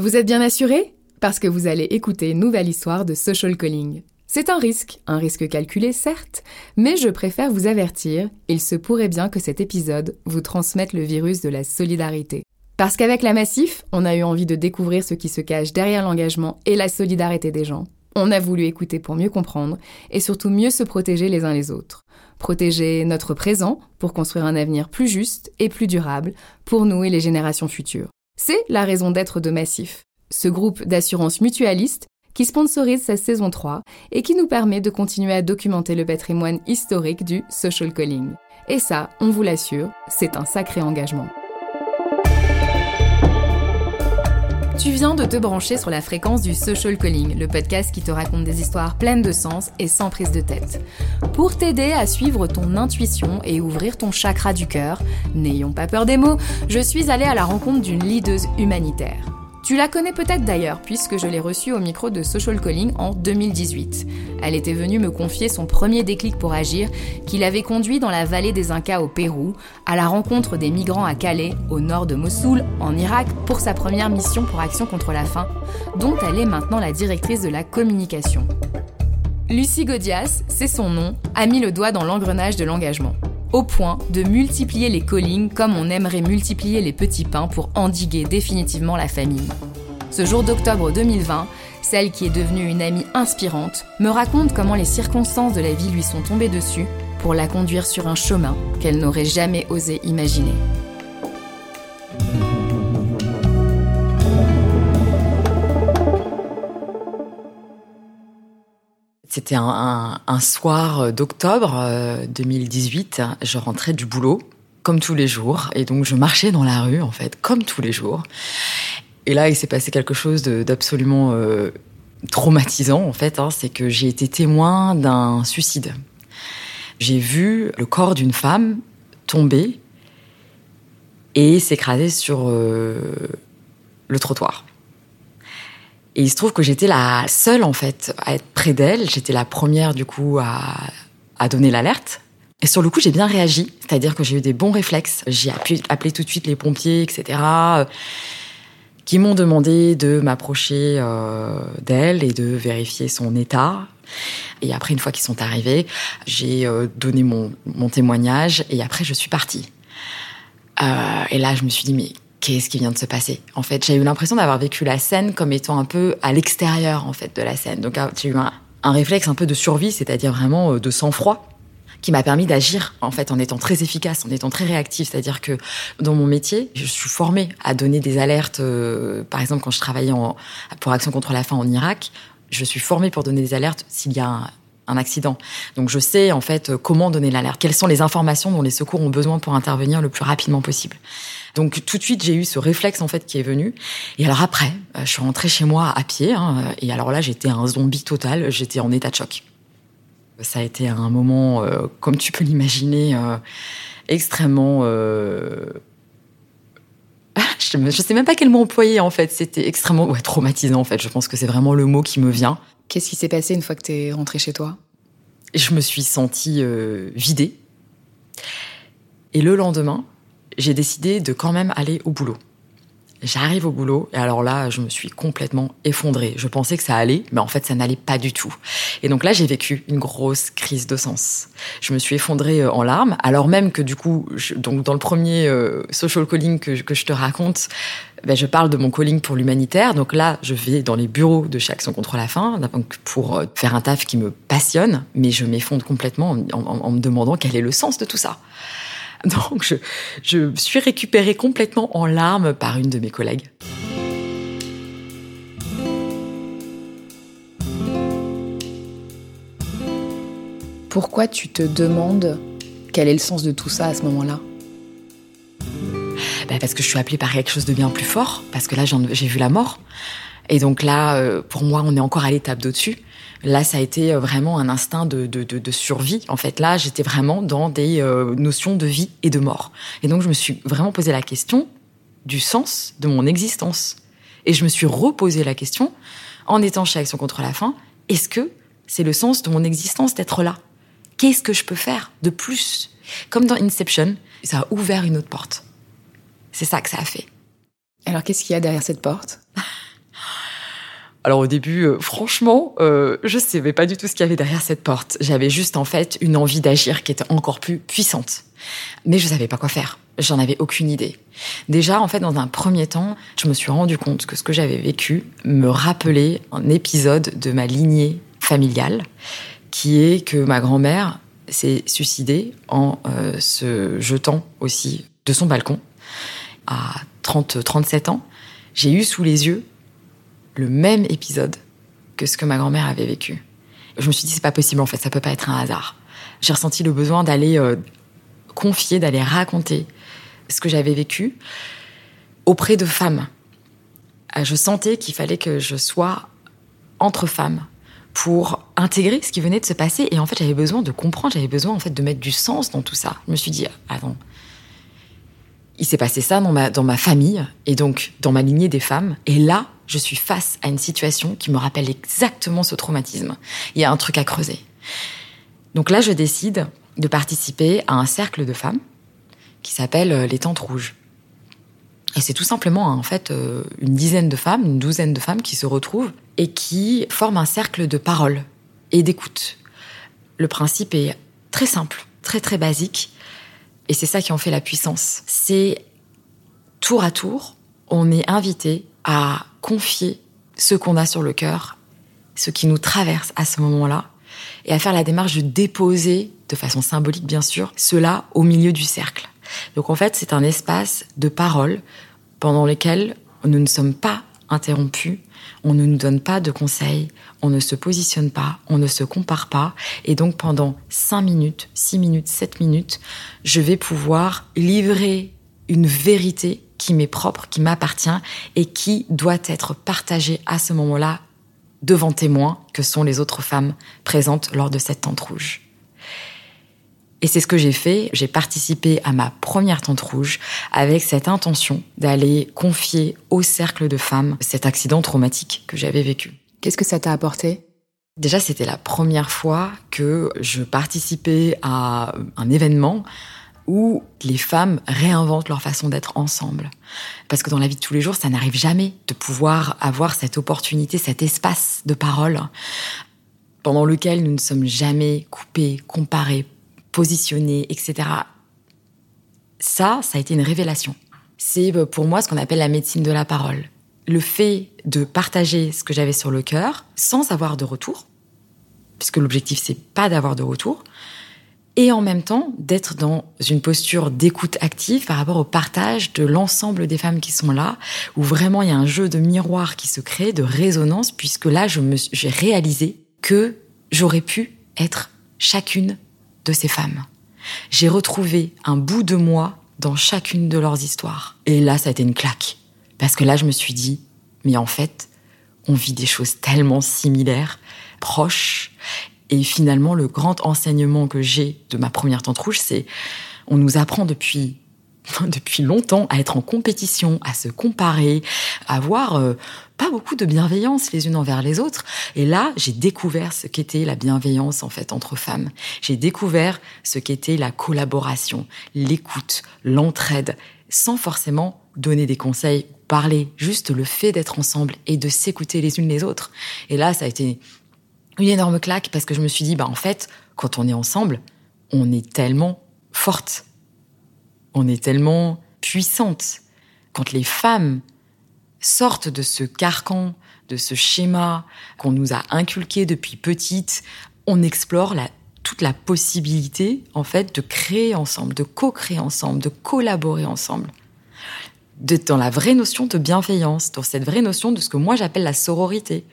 Vous êtes bien assuré? Parce que vous allez écouter une nouvelle histoire de social calling. C'est un risque, un risque calculé certes, mais je préfère vous avertir, il se pourrait bien que cet épisode vous transmette le virus de la solidarité. Parce qu'avec la Massif, on a eu envie de découvrir ce qui se cache derrière l'engagement et la solidarité des gens. On a voulu écouter pour mieux comprendre et surtout mieux se protéger les uns les autres. Protéger notre présent pour construire un avenir plus juste et plus durable pour nous et les générations futures. C'est la raison d'être de Massif, ce groupe d'assurance mutualiste qui sponsorise sa saison 3 et qui nous permet de continuer à documenter le patrimoine historique du social calling. Et ça, on vous l'assure, c'est un sacré engagement. Tu viens de te brancher sur la fréquence du Social Calling, le podcast qui te raconte des histoires pleines de sens et sans prise de tête. Pour t'aider à suivre ton intuition et ouvrir ton chakra du cœur, n'ayons pas peur des mots, je suis allée à la rencontre d'une leaduse humanitaire. Tu la connais peut-être d'ailleurs, puisque je l'ai reçue au micro de Social Calling en 2018. Elle était venue me confier son premier déclic pour agir, qui l'avait conduit dans la vallée des Incas au Pérou, à la rencontre des migrants à Calais, au nord de Mossoul, en Irak, pour sa première mission pour Action contre la faim, dont elle est maintenant la directrice de la communication. Lucie Godias, c'est son nom, a mis le doigt dans l'engrenage de l'engagement au point de multiplier les callings comme on aimerait multiplier les petits pains pour endiguer définitivement la famine. Ce jour d'octobre 2020, celle qui est devenue une amie inspirante me raconte comment les circonstances de la vie lui sont tombées dessus pour la conduire sur un chemin qu'elle n'aurait jamais osé imaginer. C'était un, soir d'octobre 2018. Euh, je rentrais du boulot, comme tous les jours. Et donc, je marchais dans la rue, en fait, comme tous les jours. Et là, il s'est passé quelque chose d'absolument euh, traumatisant, en fait. Hein. C'est que j'ai été témoin d'un suicide. J'ai vu le corps d'une femme tomber et s'écraser sur euh, le trottoir. Et il se trouve que j'étais la seule, en fait, à être près d'elle. J'étais la première, du coup, à, à donner l'alerte. Et sur le coup, j'ai bien réagi. C'est-à-dire que j'ai eu des bons réflexes. J'ai appelé, tout de suite les pompiers, etc., euh, qui m'ont demandé de m'approcher euh, d'elle et de vérifier son état. Et après, une fois qu'ils sont arrivés, j'ai euh, donné mon, mon témoignage et après, je suis partie. Et là, je me suis dit, mais qu'est-ce qui vient de se passer En fait, j'ai eu l'impression d'avoir vécu la scène comme étant un peu à l'extérieur en fait de la scène. Donc ah, j'ai eu un, réflexe un peu de survie, c'est-à-dire vraiment euh, de sang-froid qui m'a permis d'agir en fait en étant très efficace, en étant très réactif. C'est-à-dire que dans mon métier, je suis formée à donner des alertes. Euh, par exemple, quand je travaillais en, pour Action contre la faim en Irak, je suis formée pour donner des alertes s'il y a un, un accident. Donc je sais en fait comment donner l'alerte, quelles sont les informations dont les secours ont besoin pour intervenir le plus rapidement possible. Donc tout de suite, j'ai eu ce réflexe en fait qui est venu. Et alors après, euh, je suis rentrée chez moi à pied. Hein, et alors là, j'étais un zombie total. J'étais en état de choc. Ça a été un moment, euh, comme tu peux l'imaginer, euh, extrêmement. je ne sais même pas quel mot employer en fait. C'était extrêmement ouais, traumatisant en fait. Je pense que c'est vraiment le mot qui me vient. Qu'est-ce qui s'est passé une fois que tu es rentrée chez toi? Je me suis sentie vidée. Et le lendemain, j'ai décidé de quand même aller au boulot. J'arrive au boulot et alors là, je me suis complètement effondrée. Je pensais que ça allait, mais en fait, ça n'allait pas du tout. Et donc là, j'ai vécu une grosse crise de sens. Je me suis effondrée euh, en larmes, alors même que du coup, donc dans le premier euh, social calling que, je te raconte, ben, je parle de mon calling pour l'humanitaire. Donc là, je vais dans les bureaux de chaque Action contre la faim pour euh, faire un taf qui me passionne, mais je m'effondre complètement en me demandant quel est le sens de tout ça. Donc je, je suis récupérée complètement en larmes par une de mes collègues. Pourquoi tu te demandes quel est le sens de tout ça à ce moment-là? Ben Parce que je suis appelée par quelque chose de bien plus fort, parce que là j'ai vu la mort. Et donc là, euh, pour moi, on est encore à l'étape d'au-dessus. Là, ça a été euh, vraiment un instinct de, de, de, survie. En fait, là, j'étais vraiment dans des euh, notions de vie et de mort. Et donc, je me suis vraiment posé la question du sens de mon existence. Et je me suis reposé la question, en étant chez Action contre la faim, est-ce que c'est le sens de mon existence d'être là? Qu'est-ce que je peux faire de plus? Comme dans Inception, ça a ouvert une autre porte. C'est ça que ça a fait. Alors, qu'est-ce qu'il y a derrière cette porte? Alors au début, euh, franchement, euh, je savais pas du tout ce qu'il y avait derrière cette porte. J'avais juste en fait une envie d'agir qui était encore plus puissante. Mais je savais pas quoi faire. J'en avais aucune idée. Déjà, en fait, dans un premier temps, je me suis rendu compte que ce que j'avais vécu me rappelait un épisode de ma lignée familiale, qui est que ma grand-mère s'est suicidée en euh, se jetant aussi de son balcon à 30, 37 ans. J'ai eu sous les yeux le même épisode que ce que ma grand-mère avait vécu. Je me suis dit, c'est pas possible en fait, ça peut pas être un hasard. J'ai ressenti le besoin d'aller euh, confier, d'aller raconter ce que j'avais vécu auprès de femmes. Euh, je sentais qu'il fallait que je sois entre femmes pour intégrer ce qui venait de se passer. Et en fait, j'avais besoin de comprendre, j'avais besoin en fait de mettre du sens dans tout ça. Je me suis dit, attends, il s'est passé ça dans ma, dans ma famille et donc dans ma lignée des femmes. Et là, je suis face à une situation qui me rappelle exactement ce traumatisme. Il y a un truc à creuser. Donc là, je décide de participer à un cercle de femmes qui s'appelle euh, les Tentes Rouges. Et c'est tout simplement en fait euh, une dizaine de femmes, une douzaine de femmes qui se retrouvent et qui forment un cercle de parole et d'écoute. Le principe est très simple, très très basique, et c'est ça qui en fait la puissance. C'est tour à tour, on est invité à confier ce qu'on a sur le cœur, ce qui nous traverse à ce moment-là, et à faire la démarche de déposer, de façon symbolique bien sûr, cela au milieu du cercle. Donc en fait, c'est un espace de parole pendant lequel nous ne sommes pas interrompus, on ne nous donne pas de conseils, on ne se positionne pas, on ne se compare pas. Et donc pendant 5 minutes, 6 minutes, 7 minutes, je vais pouvoir livrer une vérité qui m'est propre, qui m'appartient et qui doit être partagé à ce moment-là devant témoins que sont les autres femmes présentes lors de cette tente rouge. Et c'est ce que j'ai fait. J'ai participé à ma première tente rouge avec cette intention d'aller confier au cercle de femmes cet accident traumatique que j'avais vécu. Qu'est-ce que ça t'a apporté? Déjà, c'était la première fois que je participais à un événement où les femmes réinventent leur façon d'être ensemble. Parce que dans la vie de tous les jours, ça n'arrive jamais de pouvoir avoir cette opportunité, cet espace de parole pendant lequel nous ne sommes jamais coupés, comparés, positionnés, etc. Ça, ça a été une révélation. C'est euh, pour moi ce qu'on appelle la médecine de la parole. Le fait de partager ce que j'avais sur le cœur sans avoir de retour, puisque l'objectif c'est pas d'avoir de retour, et en même temps d'être dans une posture d'écoute active par rapport au partage de l'ensemble des femmes qui sont là, où vraiment il y a un jeu de miroir qui se crée, de résonance, puisque là j'ai réalisé que j'aurais pu être chacune de ces femmes. J'ai retrouvé un bout de moi dans chacune de leurs histoires. Et là, ça a été une claque. Parce que là, je me suis dit, mais en fait, on vit des choses tellement similaires, proches, et finalement, le grand enseignement que j'ai de ma première tente rouge, c'est on nous apprend depuis depuis longtemps à être en compétition, à se comparer, à avoir euh, pas beaucoup de bienveillance les unes envers les autres. Et là, j'ai découvert ce qu'était la bienveillance en fait entre femmes. J'ai découvert ce qu'était la collaboration, l'écoute, l'entraide, sans forcément donner des conseils, parler, juste le fait d'être ensemble et de s'écouter les unes les autres. Et là, ça a été une énorme claque parce que je me suis dit, bah en fait, quand on est ensemble, on est tellement forte, on est tellement puissante. Quand les femmes sortent de ce carcan, de ce schéma qu'on nous a inculqué depuis petite, on explore la, toute la possibilité, en fait, de créer ensemble, de co-créer ensemble, de collaborer ensemble d'être dans la vraie notion de bienveillance, dans cette vraie notion de ce que moi j'appelle la sororité.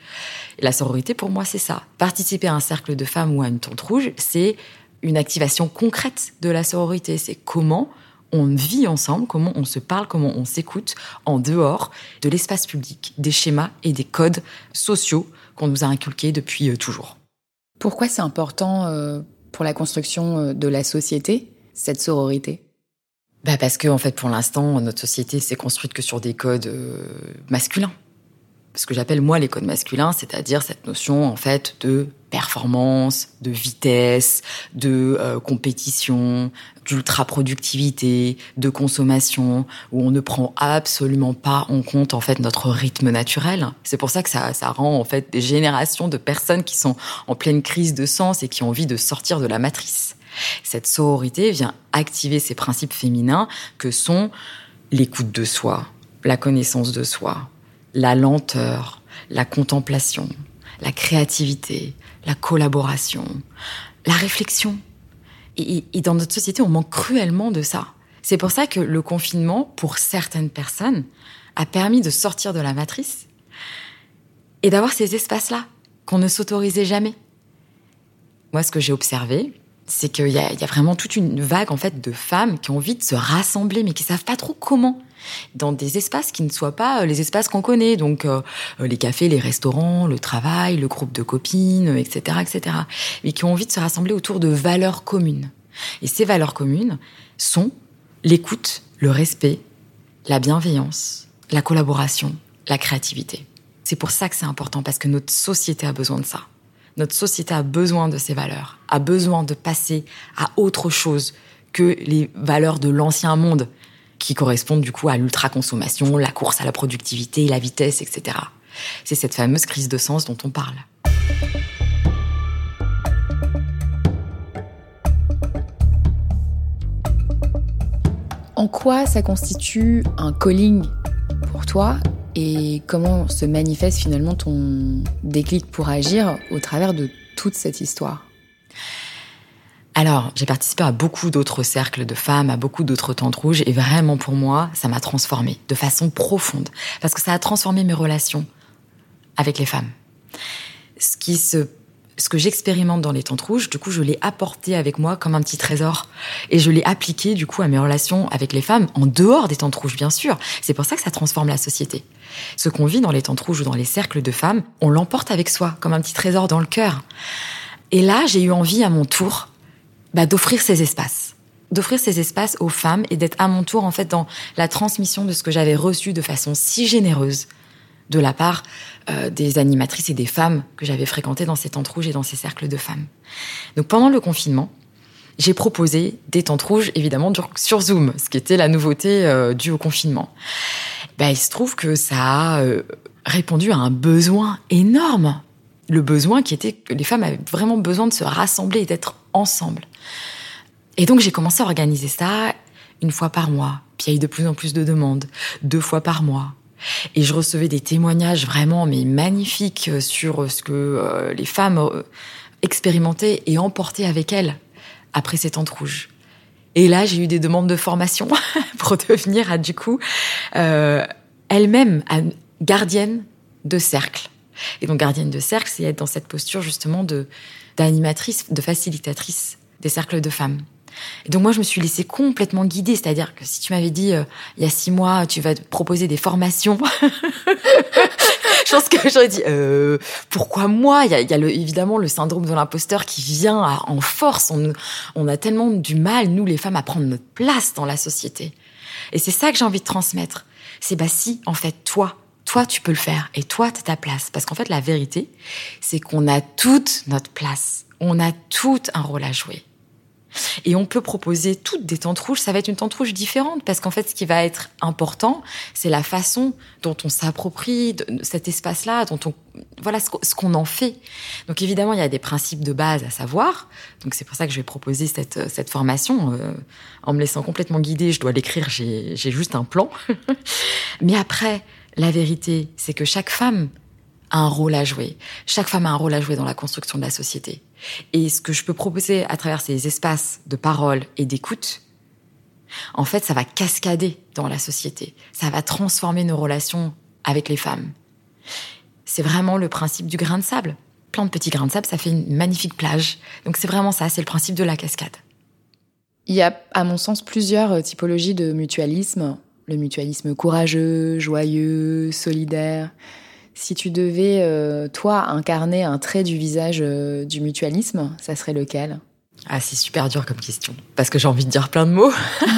La sororité, pour moi, c'est ça. Participer à un cercle de femmes ou à une tente rouge, c'est une activation concrète de la sororité. C'est comment on vit ensemble, comment on se parle, comment on s'écoute en dehors de l'espace public, des schémas et des codes sociaux qu'on nous a inculqués depuis euh, toujours. Pourquoi c'est important euh, pour la construction euh, de la société, cette sororité? Bah parce que en fait, pour l'instant, notre société s'est construite que sur des codes euh, masculins. Ce que j'appelle moi les codes masculins, c'est-à-dire cette notion en fait de performance, de vitesse, de euh, compétition, d'ultra-productivité, de consommation, où on ne prend absolument pas en compte en fait notre rythme naturel. C'est pour ça que ça, ça rend en fait des générations de personnes qui sont en pleine crise de sens et qui ont envie de sortir de la matrice. Cette sororité vient activer ces principes féminins que sont l'écoute de soi, la connaissance de soi, la lenteur, la contemplation, la créativité, la collaboration, la réflexion. Et, dans notre société, on manque cruellement de ça. C'est pour ça que le confinement, pour certaines personnes, a permis de sortir de la matrice et d'avoir ces espaces-là qu'on ne s'autorisait jamais. Moi, ce que j'ai observé, c'est qu'il y, a vraiment toute une vague en fait de femmes qui ont envie de se rassembler, mais qui savent pas trop comment dans des espaces qui ne soient pas euh, les espaces qu'on connaît, donc euh, euh, les cafés, les restaurants, le travail, le groupe de copines, etc., etc. Mais qui ont envie de se rassembler autour de valeurs communes. Et ces valeurs communes sont l'écoute, le respect, la bienveillance, la collaboration, la créativité. C'est pour ça que c'est important parce que notre société a besoin de ça. Notre société a besoin de ces valeurs, a besoin de passer à autre chose que les valeurs de l'ancien monde qui correspondent du coup à l'ultra-consommation, la course à la productivité, la vitesse, etc. C'est cette fameuse crise de sens dont on parle. En quoi ça constitue un calling pour toi et comment se manifeste finalement ton déclic pour agir au travers de toute cette histoire? Alors, j'ai participé à beaucoup d'autres cercles de femmes, à beaucoup d'autres tentes rouges, et vraiment pour moi, ça m'a transformée de façon profonde, parce que ça a transformé mes relations avec les femmes. Ce qui se ce que j'expérimente dans les tentes rouges, du coup, je l'ai apporté avec moi comme un petit trésor. Et je l'ai appliqué, du coup, à mes relations avec les femmes, en dehors des tentes rouges, bien sûr. C'est pour ça que ça transforme la société. Ce qu'on vit dans les tentes rouges ou dans les cercles de femmes, on l'emporte avec soi, comme un petit trésor dans le cœur. Et là, j'ai eu envie, à mon tour, bah, d'offrir ces espaces d'offrir ces espaces aux femmes et d'être à mon tour en fait dans la transmission de ce que j'avais reçu de façon si généreuse de la part euh, des animatrices et des femmes que j'avais fréquentées dans ces tentes rouges et dans ces cercles de femmes. Donc pendant le confinement, j'ai proposé des tentes rouges, évidemment, sur Zoom, ce qui était la nouveauté euh, due au confinement. Ben, il se trouve que ça a euh, répondu à un besoin énorme. Le besoin qui était que les femmes avaient vraiment besoin de se rassembler et d'être ensemble. Et donc j'ai commencé à organiser ça une fois par mois. Puis il y a eu de plus en plus de demandes, deux fois par mois. Et je recevais des témoignages vraiment mais magnifiques sur ce que euh, les femmes euh, expérimentaient et emportaient avec elles après ces tentes rouges. Et là, j'ai eu des demandes de formation pour devenir, du coup, euh, elle-même gardienne de cercle. Et donc, gardienne de cercle, c'est être dans cette posture justement de d'animatrice, de facilitatrice des cercles de femmes. Et donc moi, je me suis laissée complètement guider. C'est-à-dire que si tu m'avais dit euh, il y a six mois, tu vas te proposer des formations, je pense que j'aurais dit euh, pourquoi moi? Il y a, y a le, évidemment le syndrome de l'imposteur qui vient en force. On, on a tellement du mal, nous les femmes, à prendre notre place dans la société. Et c'est ça que j'ai envie de transmettre. C'est bah si, en fait, toi, toi, tu peux le faire et toi, tu as ta place. Parce qu'en fait, la vérité, c'est qu'on a toute notre place. On a tout un rôle à jouer. Et on peut proposer toutes des tentes rouges. Ça va être une tente rouge différente parce qu'en fait, ce qui va être important, c'est la façon dont on s'approprie cet espace-là, dont on, voilà, ce qu'on en fait. Donc évidemment, il y a des principes de base à savoir. Donc c'est pour ça que je vais proposer cette, cette formation. Euh, en me laissant complètement guider, je dois l'écrire, j'ai juste un plan. Mais après, la vérité, c'est que chaque femme a un rôle à jouer. Chaque femme a un rôle à jouer dans la construction de la société. Et ce que je peux proposer à travers ces espaces de parole et d'écoute, en fait, ça va cascader dans la société. Ça va transformer nos relations avec les femmes. C'est vraiment le principe du grain de sable. Plein de petits grains de sable, ça fait une magnifique plage. Donc c'est vraiment ça, c'est le principe de la cascade. Il y a, à mon sens, plusieurs typologies de mutualisme le mutualisme courageux, joyeux, solidaire. Si tu devais, euh, toi, incarner un trait du visage euh, du mutualisme, ça serait lequel? Ah, c'est super dur comme question, parce que j'ai envie de dire plein de mots.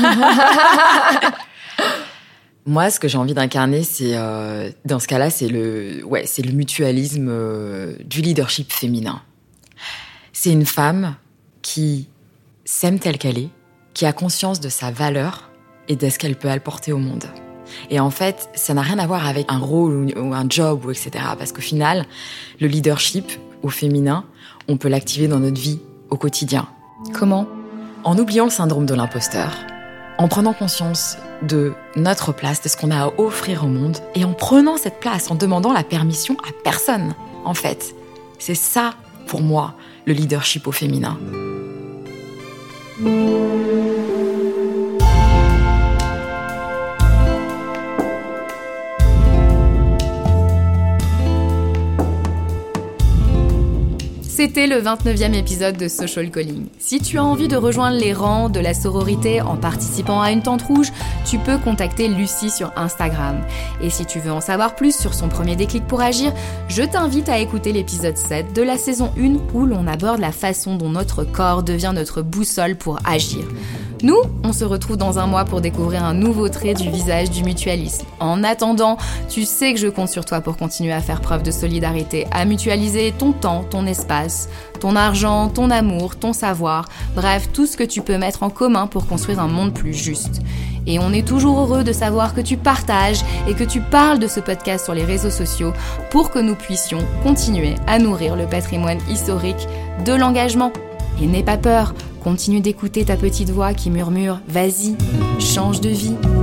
Moi, ce que j'ai envie d'incarner, c'est, euh, dans ce cas-là, c'est le, ouais, c'est le mutualisme du leadership féminin. C'est une femme qui s'aime telle qu'elle est, qui a conscience de sa valeur et de ce qu'elle peut apporter au monde. Et en fait, ça n'a rien à voir avec un rôle ou un job ou etc. Parce qu'au final, le leadership au féminin, on peut l'activer dans notre vie au quotidien. Comment? En oubliant le syndrome de l'imposteur, en prenant conscience de notre place, de ce qu'on a à offrir au monde, et en prenant cette place, en demandant la permission à personne, en fait. C'est ça, pour moi, le leadership au féminin. C'était le 29e épisode de Social Calling. Si tu as envie de rejoindre les rangs de la sororité en participant à une tente rouge, tu peux contacter Lucie sur Instagram. Et si tu veux en savoir plus sur son premier déclic pour agir, je t'invite à écouter l'épisode 7 de la saison 1 où l'on aborde la façon dont notre corps devient notre boussole pour agir. Nous, on se retrouve dans un mois pour découvrir un nouveau trait du visage du mutualisme. En attendant, tu sais que je compte sur toi pour continuer à faire preuve de solidarité, à mutualiser ton temps, ton espace, ton argent, ton amour, ton savoir, bref, tout ce que tu peux mettre en commun pour construire un monde plus juste. Et on est toujours heureux de savoir que tu partages et que tu parles de ce podcast sur les réseaux sociaux pour que nous puissions continuer à nourrir le patrimoine historique de l'engagement. Et n'aie pas peur, Continue d'écouter ta petite voix qui murmure ⁇ Vas-y, change de vie ⁇